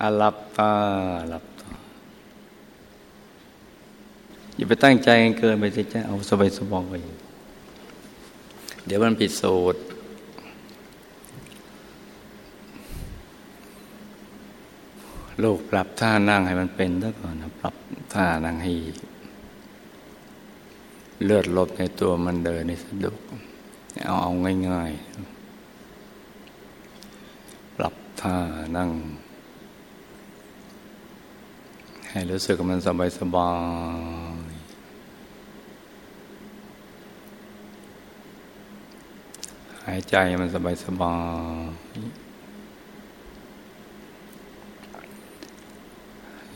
อาหลับตาหลับตาอย่าไปตั้งใจเกินไปสิจ้าเอาสบายสบายเดี๋ยวมันผิดสูตรลูกปรับท่านั่งให้มันเป็นซะก่อนนะปรับท่านั่งให้เลือดลบในตัวมันเดินในสะดวกเอาเอาง่ายๆ ปรับท่านั่ง ให้รู้สึกมันสบายสบายหายใจมันสบายสบาย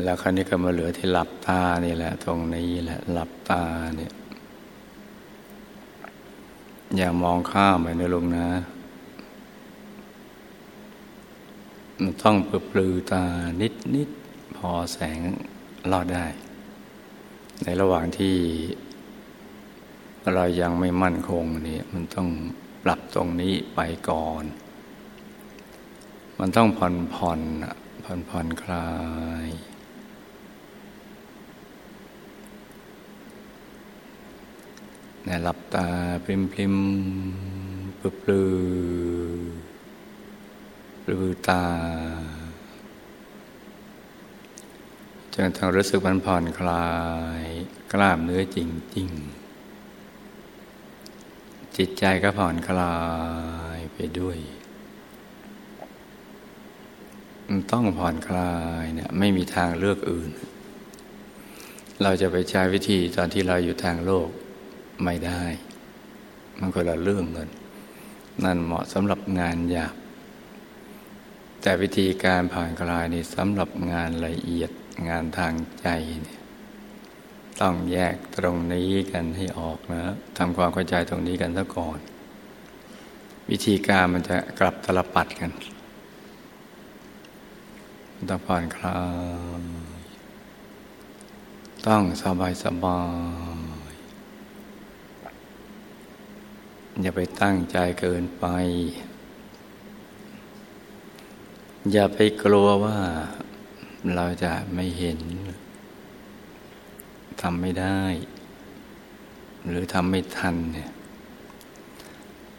แล้วคราวนี้ก็มาเหลือที่หลับตานี่แหละ ตรงนี้แหละหลับตาเนี่ย อย่ามองข้ามไปนะลุงนะ ต้องเปลือตานิดนิด อแสงรอดได้ ในระหว่างที่เรายังไม่มั่นคงนี่มันต้องปรับตรงนี้ไปก่อน มันต้องผ่อนผ่อนผ่อนผ่อนคลายนหลับตาพริมพริมปลือปลือปลือตา จนทั้งรู้สึกมันผ่อนคลาย กล้ามเนื้อจริง ๆ จิตใจก็ผ่อนคลายไปด้วยมันต้องผ่อนคลายเนี่ยไม่มีทางเลือกอื่น เราจะไปใช้วิธีตอนที่เราอยู่ทางโลกไม่ได้ มันก็ละเรื่องเงินนั่นเหมาะสำหรับงานหยาบแต่วิธีการผ่านคลายนี่สำหรับงานละเอียด งานทางใจเนี่ยต้องแยกตรงนี้กันให้ออกนะทำความเข้าใจตรงนี้กันซะก่อน วิธีการมันจะกลับตลปัดกันต้องผ่อนคลายต้องสบายสบายอย่าไปตั้งใจเกินไป อย่าไปกลัวว่า เราจะไม่เห็นทำไม่ได้ หรือทำไม่ทันเนี่ย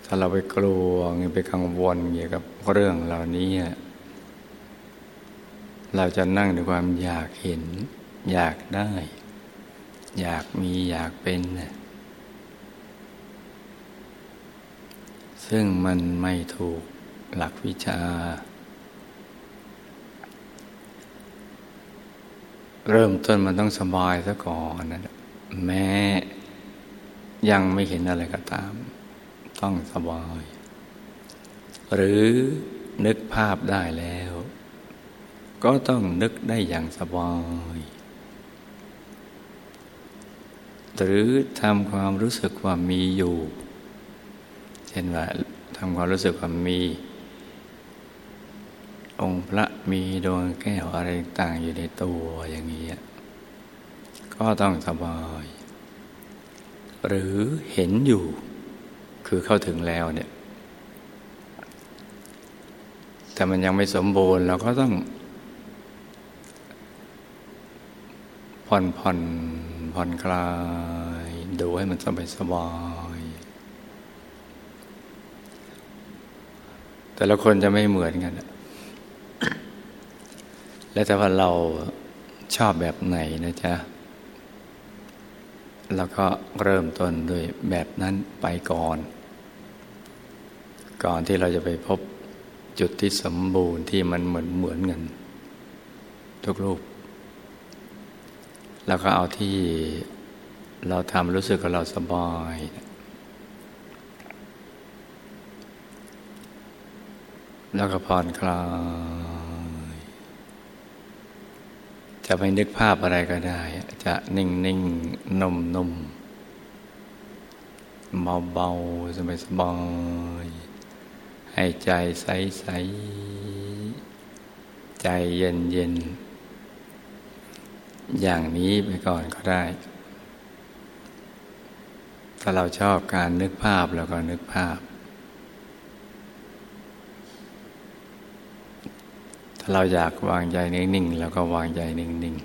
ถ้าเราไปกลัวไปกังวลเกี่ยวกับเรื่องเหล่านี้ เราจะนั่งด้วยความอยากเห็น อยากได้ อยากมีอยากเป็น ซึ่งมันไม่ถูกหลักวิชา เริ่มต้นมันต้องสบายซะก่อนนะแม้ยังไม่เห็นอะไรก็ตาม ต้องสบาย หรือนึกภาพได้แล้ว ก็ต้องนึกได้อย่างสบาย หรือทำความรู้สึกว่ามีอยู่ เช่นว่าทำความรู้สึกว่ามี องค์พระมีดวงแก้วอะไรต่างอยู่ในตัวอย่างนี้ก็ต้องสบาย หรือเห็นอยู่ คือเข้าถึงแล้วเนี่ย แต่มันยังไม่สมบูรณ์เราก็ต้อง ผ่อนผ่อนผ่อนคลาย ดูให้มันสบายสบายแต่ละคนจะไม่เหมือนกัน และแต่ว่าเราชอบแบบไหนนะจ๊ะ แล้วก็เริ่มต้นด้วยแบบนั้นไปก่อน ก่อนที่เราจะไปพบจุดที่สมบูรณ์ที่มันเหมือนเหมือนกันทุกรูป แล้วก็เอาที่เราทำรู้สึกกับเราสบาย แล้วก็ผ่อนคลาย จะไปนึกภาพอะไรก็ได้ จะนิ่งนิ่งนุ่มนุ่มเบาเบาสบายสบายให้ใจใสใสใจเย็นเย็นอย่างนี้ไปก่อนก็ได้ ถ้าเราชอบการนึกภาพแล้วก็นึกภาพ ถ้าเราอยากวางใจนิ่งๆเราก็วางใจนิ่ง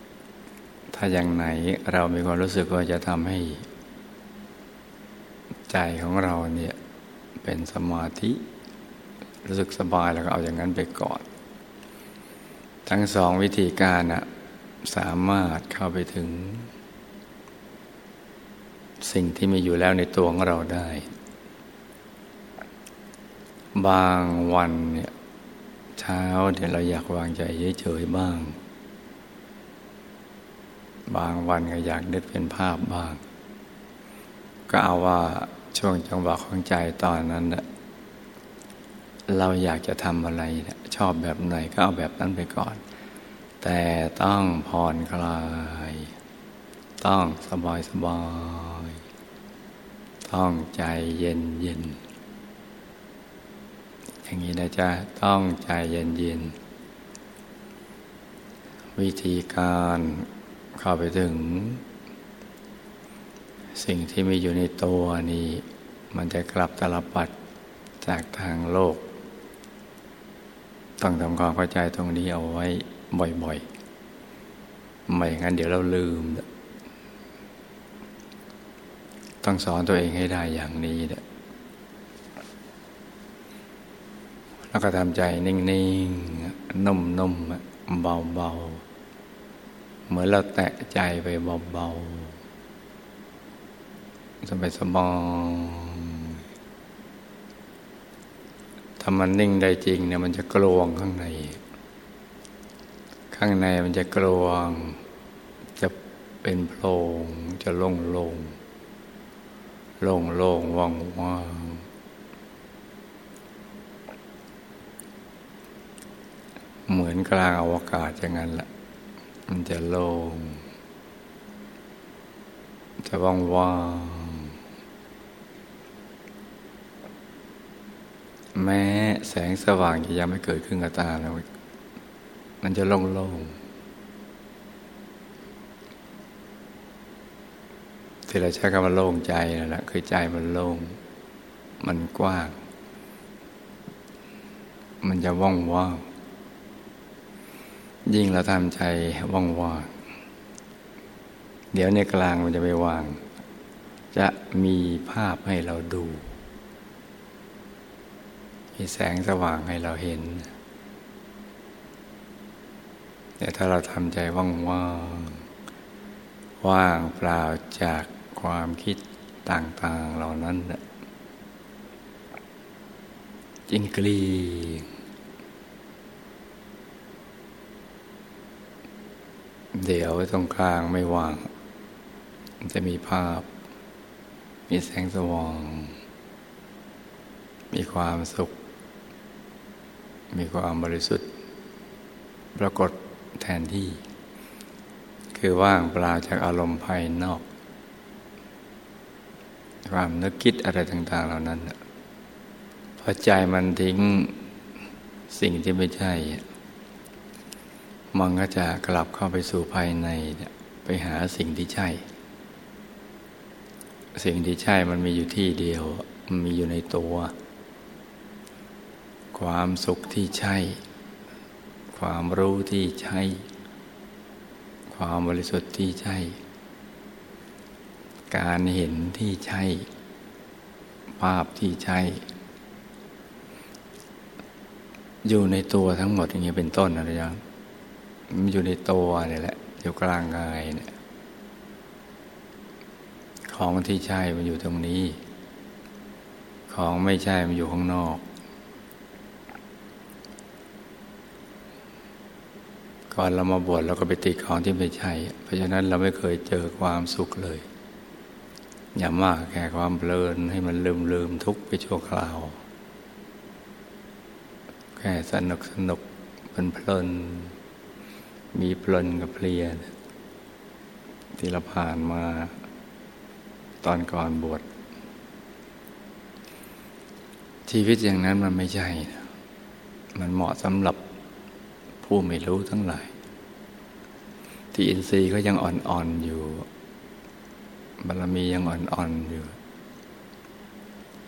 ๆ ถ้าอย่างไหนเรามีความรู้สึกว่าจะทำให้ ใจของเราเนี่ยเป็นสมาธิ รู้สึกสบายแล้วก็เอาอย่างนั้นไปก่อน ทั้งสองวิธีการนะสามารถเข้าไปถึง สิ่งที่มีอยู่แล้วในตัวของเราได้ บางวันเนี่ย เช้าเดี๋ยวเราอยากวางใจเฉยๆบ้าง บางวันก็อยากนึกเป็นภาพบ้าง ก็เอาว่าช่วงจังหวะของใจตอนนั้นเราอยากจะทำอะไร ชอบแบบไหนก็เอาแบบนั้นไปก่อน แต่ต้องผ่อนคลาย ต้องสบายสบายต้องใจเย็นเย็น อย่างนี้นะจ๊ะต้องใจเย็นเย็นวิธีการเข้าไปถึง สิ่งที่มีอยู่ในตัวนี้ มันจะกลับตลปัดจากทางโลก ต้องทำความเข้าใจตรงนี้เอาไว้บ่อยๆ ไม่งั้นเดี๋ยวเราลืม ต้องสอนตัวเองให้ได้อย่างนี้เนี่ย แล้วก็ทำใจนิ่งๆ นุ่มๆ เบาๆ เหมือนเราแตะใจไปเบาๆ สบายสบายถ้ามันนิ่งได้จริงเนี่ยมันจะกลวงข้างใน ข้างในมันจะกลวง จะเป็นโพรงจะโล่งโล่งโล่งโล่งว่างว่าง เหมือนกลางอวกาศอย่างนั้นแหละมันจะโล่งจะว่างว่างแม้แสงสว่างจะยังไม่เกิดขึ้นกับตาเรามันจะโล่งๆที่เราใช้คำว่าโล่งใจนั่นแหละคือใจมันโล่ง มันกว้าง มันจะว่องว่าง ยิ่งเราทำใจว่องว่างเดี๋ยวในกลางมันจะไปว่าง จะมีภาพให้เราดู มีแสงสว่างให้เราเห็น แต่ถ้าเราทำใจว่างว่างว่างเปล่าจากความคิดต่าง ๆ เหล่านั้นจริงกลี เดี๋ยวตรงกลางไม่ว่าง จะมีภาพ มีแสงสว่าง มีความสุข มีความบริสุทธิ์ ปรากฏแทนที่ คือว่างเปล่าจากอารมณ์ภายนอก ความนึกคิดอะไรต่าง ๆ เหล่านั้นพอใจมันทิ้งสิ่งที่ไม่ใช่ มันก็จะกลับเข้าไปสู่ภายในไปหาสิ่งที่ใช่ สิ่งที่ใช่มันมีอยู่ที่เดียว มันมีอยู่ในตัว ความสุขที่ใช่ ความรู้ที่ใช่ ความบริสุทธิ์ที่ใช่ การเห็นที่ใช่ ภาพที่ใช่ อยู่ในตัวทั้งหมดอย่างเงี้ยเป็นต้นอะไรอย่าง มันอยู่ในตัวนี่แหละ อยู่กลางกายเนี่ย ของที่ใช่มันอยู่ตรงนี้ ของไม่ใช่มันอยู่ข้างนอก ก่อนเรามาบวชเราก็ไปติดของที่ไม่ใช่ เพราะฉะนั้นเราไม่เคยเจอความสุขเลย อย่ามากแค่ความเพลินให้มันลืมลืมทุกไปชั่วคราว แค่สนุกสนุกเป็นเพลิน มีเพลินกับเพลีย ที่เราผ่านมาตอนก่อนบวชชีวิตอย่างนั้นมันไม่ใช่ มันเหมาะสำหรับผู้ไม่รู้ทั้งหลาย ที่อินทรีย์ก็ยังอ่อนๆอยู่ บารมียังอ่อนๆอยู่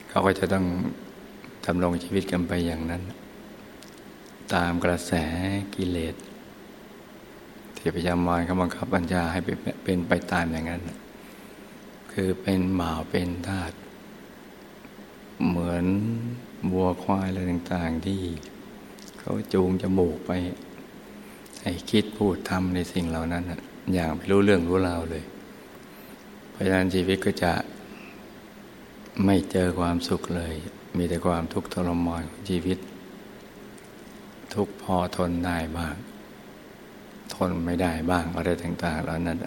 เขาก็จะต้องดำรงชีวิตกันไปอย่างนั้น ตามกระแสกิเลส ที่พยายามมารเขาบังคับบัญชาให้เป็นไปตามอย่างนั้น คือเป็นหมาเป็นทาสเหมือนวัวควายอะไรต่างๆ ที่เขาจูงจมูกไป ให้คิดพูดทำในสิ่งเหล่านั้นอย่างไม่รู้เรื่องรู้ราวเลย เพราะฉะนั้นชีวิตก็จะไม่เจอความสุขเลย มีแต่ความทุกข์ทรมานของชีวิต ทุกพอทนได้บ้าง ทนไม่ได้บ้างอะไรต่างๆเหล่านั้น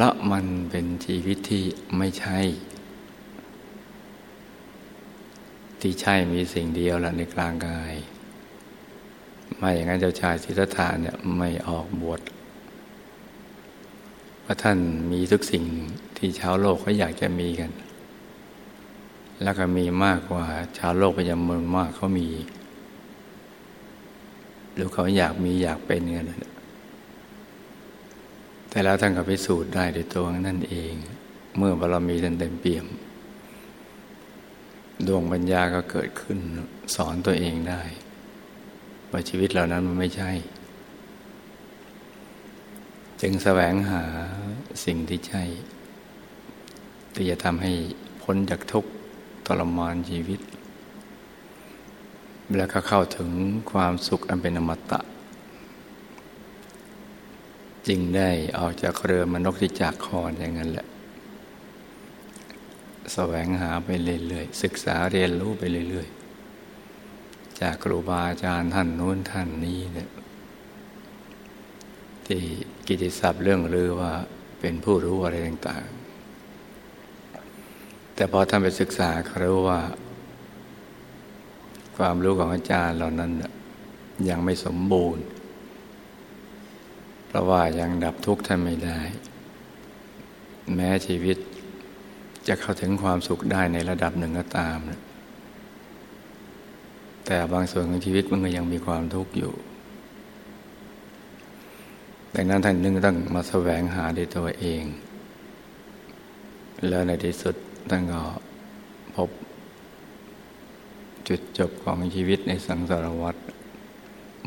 ละมันเป็นชีวิตที่ไม่ใช่ ที่ใช่มีสิ่งเดียวละในกลางกายไม่อย่างนั้นเจ้าชายสิทธัตถะเนี่ยไม่ออกบวชเพราะท่านมีทุกสิ่งที่ชาวโลกเขาอยากจะมีกัน แล้วก็มีมากกว่าชาวโลกเป็นจำนวนมากเขามี รือเขาอยากมีอยากเป็นกันแต่แล้วท่านก็พิสูจน์ได้ด้วยตัวนั่นเอง เมื่อบารมีท่านเต็มเปี่ยม ดวงปัญญาก็เกิดขึ้นสอนตัวเองได้ว่าชีวิตเหล่านั้นมันไม่ใช่ จึงแสวงหาสิ่งที่ใช่ที่จะทำให้พ้นจากทุกข์ทรมานชีวิต แล้วก็เข้าถึงความสุขอันเป็นอมตะ จึงได้ออกจากเรือมนกที่จากคอนอย่างนั้นแหละแสวงหาไปเรื่อยๆศึกษาเรียนรู้ไปเรื่อยๆ จากครูบาอาจารย์ท่านนู้นท่านนี้เนี่ยที่กิติศัพท์เรื่องลือว่าเป็นผู้รู้อะไรต่างๆ แต่พอท่านไปศึกษาเขารู้ว่า ความรู้ของอาจารย์เหล่านั้นยังไม่สมบูรณ์ เพราะว่ายังดับทุกข์ท่านไม่ได้ แม้ชีวิตจะเข้าถึงความสุขได้ในระดับหนึ่งก็ตามนะแต่บางส่วนของชีวิตมันก็ยังมีความทุกข์อยู่ ดังนั้นท่านนึงต้องมาแสวงหาด้วยตัวเอง แล้วในที่สุดท่านก็พบ จุดจบของชีวิตในสังสารวัฏ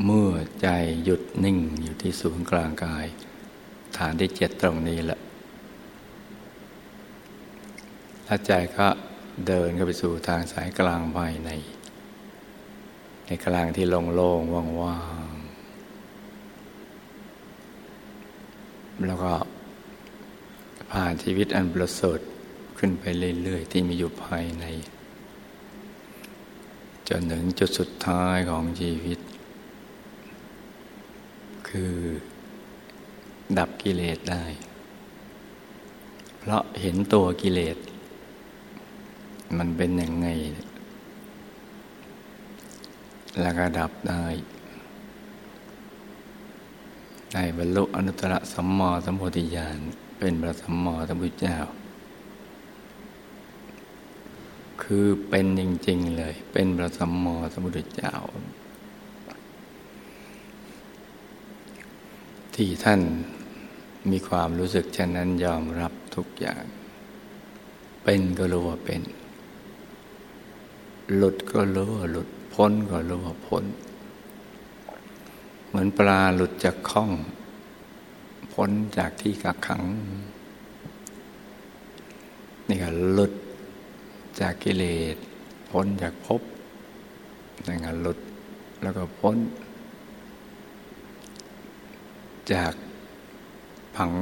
เมื่อใจหยุดนิ่งอยู่ที่ศูนย์กลางกาย ฐานที่เจ็ดตรงนี้แหละแล้วใจก็เดินเข้าไปสู่ทางสายกลางภายใน ในกลางที่โล่งๆว่างๆแล้วก็ผ่านชีวิตอันประเสริฐขึ้นไปเรื่อยๆที่มีอยู่ภายใน จนถึงจุดสุดท้ายของชีวิต คือ ดับกิเลสได้ เพราะเห็นตัวกิเลส มันเป็นอยังไง แล้วก็ดับได้ได้บรรลุอนุตตรสัมมาสัมโพธิญาณเป็นพระสัมมาสัมพุทธเจ้า คือเป็นจริง ๆ เลย เป็นพระสัมมาสัมพุทธเจ้า ที่ท่านมีความรู้สึกเช่นนั้นยอมรับทุกอย่าง เป็นก็รู้ว่าเป็น หลุดก็รู้ว่าหลุด พ้นก็รู้ว่าพ้น เหมือนปลาหลุดจากข้อง พ้นจากที่กักขัง นี่ก็หลุด จากกิเลส พ้นจากภพนี่ก็หลุดแล้วก็พ้น จากผัง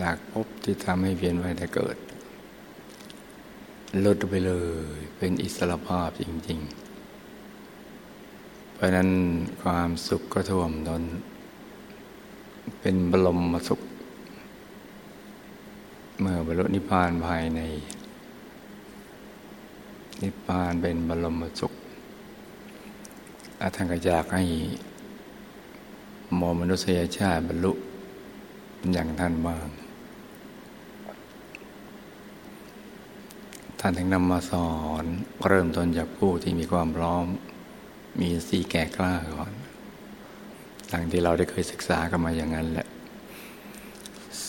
จากภพที่ทำให้เวียนว่ายแต่เกิดลดไปเลยเป็นอิสระภาพจริง ๆ เพราะนั้นความสุขก็ท่วมทนเป็นบรมสุข เมื่อบรรลุนิพพานภายใน นิพพานเป็นบรมสุขอาทางกระจากให้มมนุษยชาติบรรลุอย่างท่านบ้าง ท่านถึงนำมาสอนเริ่มต้นจากผู้ที่มีความพร้อม มีสีแก่กล้าก่อนดังที่เราได้เคยศึกษากันมาอย่างนั้นแหละ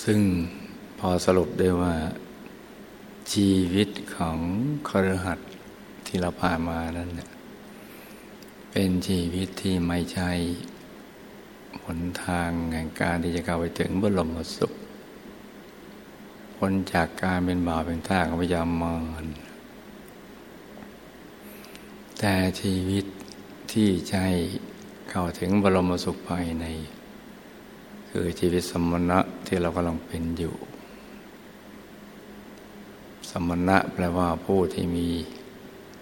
ซึ่งพอสรุปได้ว่าชีวิตของครหัส ที่เราผ่านมานั้นเนี่ยเป็นชีวิตที่ไม่ใช่หนทางแห่งการที่จะเข้าไปถึงบรมสุขพ้นจากการเป็นบาปเป็นท่าของพยามารแต่ชีวิตที่ใจเข้าถึงบรมสุขภายใน คือชีวิตสมณะที่เรากำลังเป็นอยู่ สมณะแปลว่าผู้ที่มี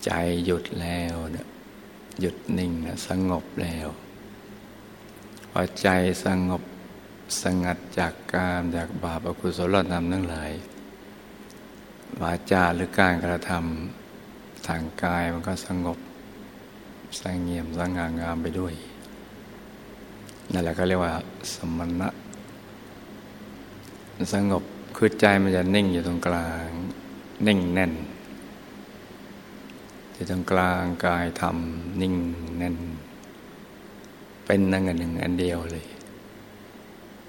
ใจหยุดแล้วหยุดนิ่งสงบแล้วพอใจสงบสงัดจากการจากบาปอกุศลธรรมทั้งหลายวาจาหรือการกระทำทางกายมันก็สงบสงเงียมสง่างามไปด้วยนั่นแหละก็เรียกว่า สมณะ สงบคือใจมันจะนิ่งอยู่ตรงกลาง นิ่งแน่น อยู่ตรงกลางกายทำนิ่งแน่น เป็นนั่งอันหนึ่งอันเดียวเลย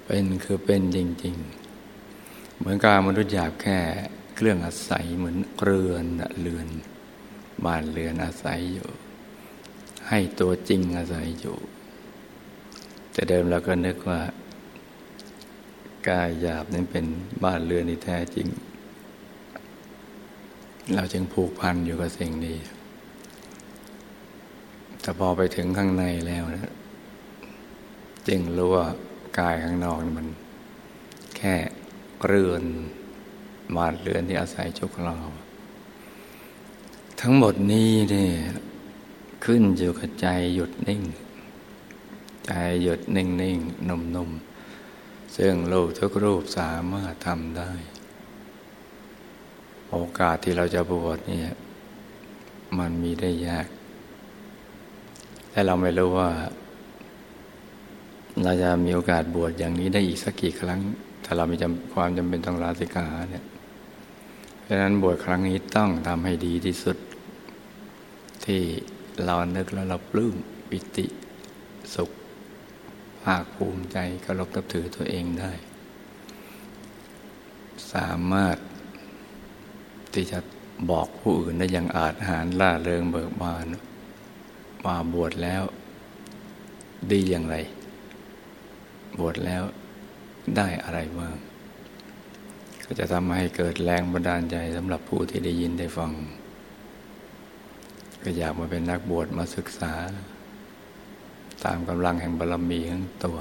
เป็นคือเป็นจริง ๆ เหมือนกามนุษย์หยาบแค่เครื่องอาศัยเหมือนเรือนเรือนบ้านเรือนอาศัยอยู่ ให้ตัวจริงอาศัยอยู่ แต่เดิมเราก็นึกว่ากายหยาบนั้นเป็นบ้านเรือนที่แท้จริง เราจึงผูกพันอยู่กับสิ่งนี้ แต่พอไปถึงข้างในแล้วนะจึงรู้ว่ากายข้างนอกมัน แค่เรือนบาเรือนที่อาศัยชุกเรา ทั้งหมดนี้เนี่ยขึ้นอยู่กับใจหยุดนิ่ง ใจหยุดนิ่งนิ่งนุ่มนุ่มซึ่งรูปทุกรูปสามารถทำได้ โอกาสที่เราจะบวชเนี่ยมันมีได้ยาก แต่เราไม่รู้ว่า เราจะมีโอกาสบวชอย่างนี้ได้อีกสักกี่ครั้ง ถ้าเรามีความจำเป็นต้องลาสิกขาเนี่ยเพราะนั้นบวชครั้งนี้ต้องทำให้ดีที่สุด ที่เรานึกแล้วเราปลื้มปิติสุขภาคภูมิใจเคารพนับถือตัวเองได้ สามารถที่จะบอกผู้อื่นได้อย่างอาจหารล่าเริงเบิกบาน ว่าบวชแล้ว ดีอย่างไร บวชแล้วได้อะไรบ้างก็จะทำให้เกิดแรงบันดาลใจสำหรับผู้ที่ได้ยินได้ฟัง ก็อยากมาเป็นนักบวชมาศึกษา ตามกำลังแห่งบารมีของตัว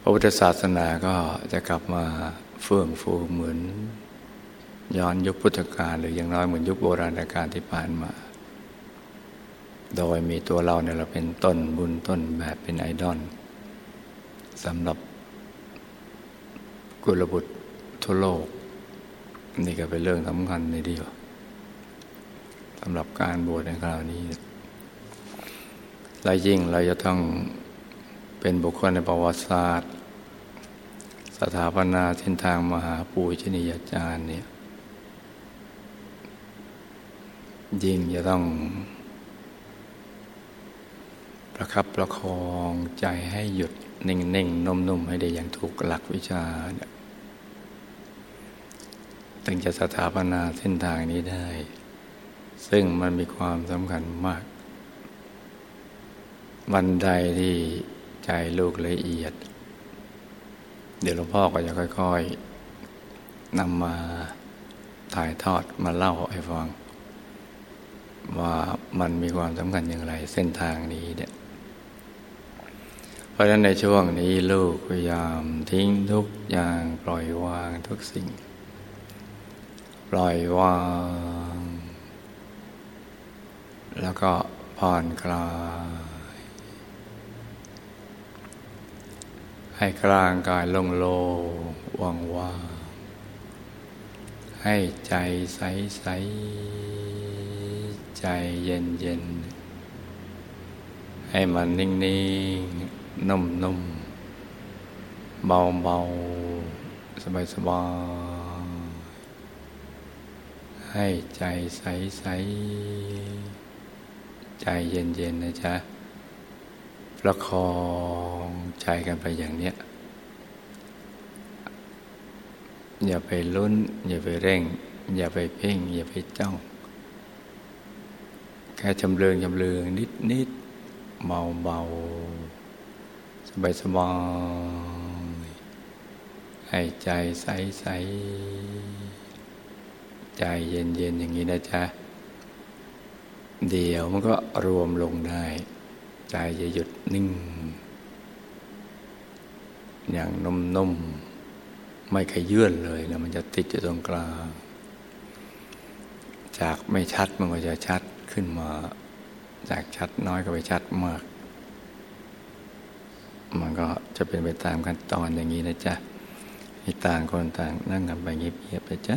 พระพุทธศาสนาก็จะกลับมาเฟื่องฟูเหมือน ย้อนยุคพุทธกาลหรืออย่างน้อยเหมือนยุคโบราณกาลที่ผ่านมา โดยมีตัวเราเนี่ยเราเป็นต้นบุญต้นแบบเป็นไอดอลสำหรับกุลบุตรทั่วโลก นี่ก็เป็นเรื่องสำคัญในเดียวสำหรับการบวชในคราวนี้และยิ่งเราจะต้องเป็นบุคคลในประวัติศาสตร์ สถาปนาเส้นทางมหาปูชนียาจารย์เนี่ยยิ่งจะต้อง ประคับประคองใจให้หยุดนิ่งๆนุ่มๆให้ได้อย่างถูกหลักวิชาถึงจะสถาปนาเส้นทางนี้ได้ ซึ่งมันมีความสำคัญมาก วันใดที่ใจลูกละเอียด เดี๋ยวหลวงพ่อก็จะค่อย ๆนำมาถ่ายทอดมาเล่าให้ฟังว่ามันมีความสำคัญอย่างไร เส้นทางนี้เนี่ย เพราะฉะนั้นในช่วงนี้ลูกพยายามทิ้งทุกอย่างปล่อยวางทุกสิ่ง ปล่อยวาง แล้วก็ผ่อนคลาย ให้กลางกายโล่งโล่ว่างว่างให้ใจใสใสใจเย็นเย็นให้มันนิ่งนิ่ง นุ่มนมเบาเบาสบายสบายให้ใจใสใสใจเย็นเย็นนะจ๊ะ ประคองใจกันไปอย่างเนี้ย อย่าไปลุ้น อย่าไปเร่ง อย่าไปเพ่ง อย่าไปจ้อง แค่ชำเลืองชำเลืองนิดนิดเบาเบาสบายสบายให้ใจใสใสใจเย็นเย็นอย่างนี้นะจ๊ะ เดี๋ยวมันก็รวมลงได้ ใจจะหยุดนิ่ง อย่างนุ่มๆ ไม่ขยื่นเลยนะมันจะติดอยู่ตรงกลาง จากไม่ชัดมันก็จะชัดขึ้นมา จากชัดน้อยก็ไปชัดมาก มันก็จะเป็นไปตามขั้นตอนอย่างนี้นะจ๊ะต่างคนต่างนั่งกันไปเงียบๆไปจ๊ะ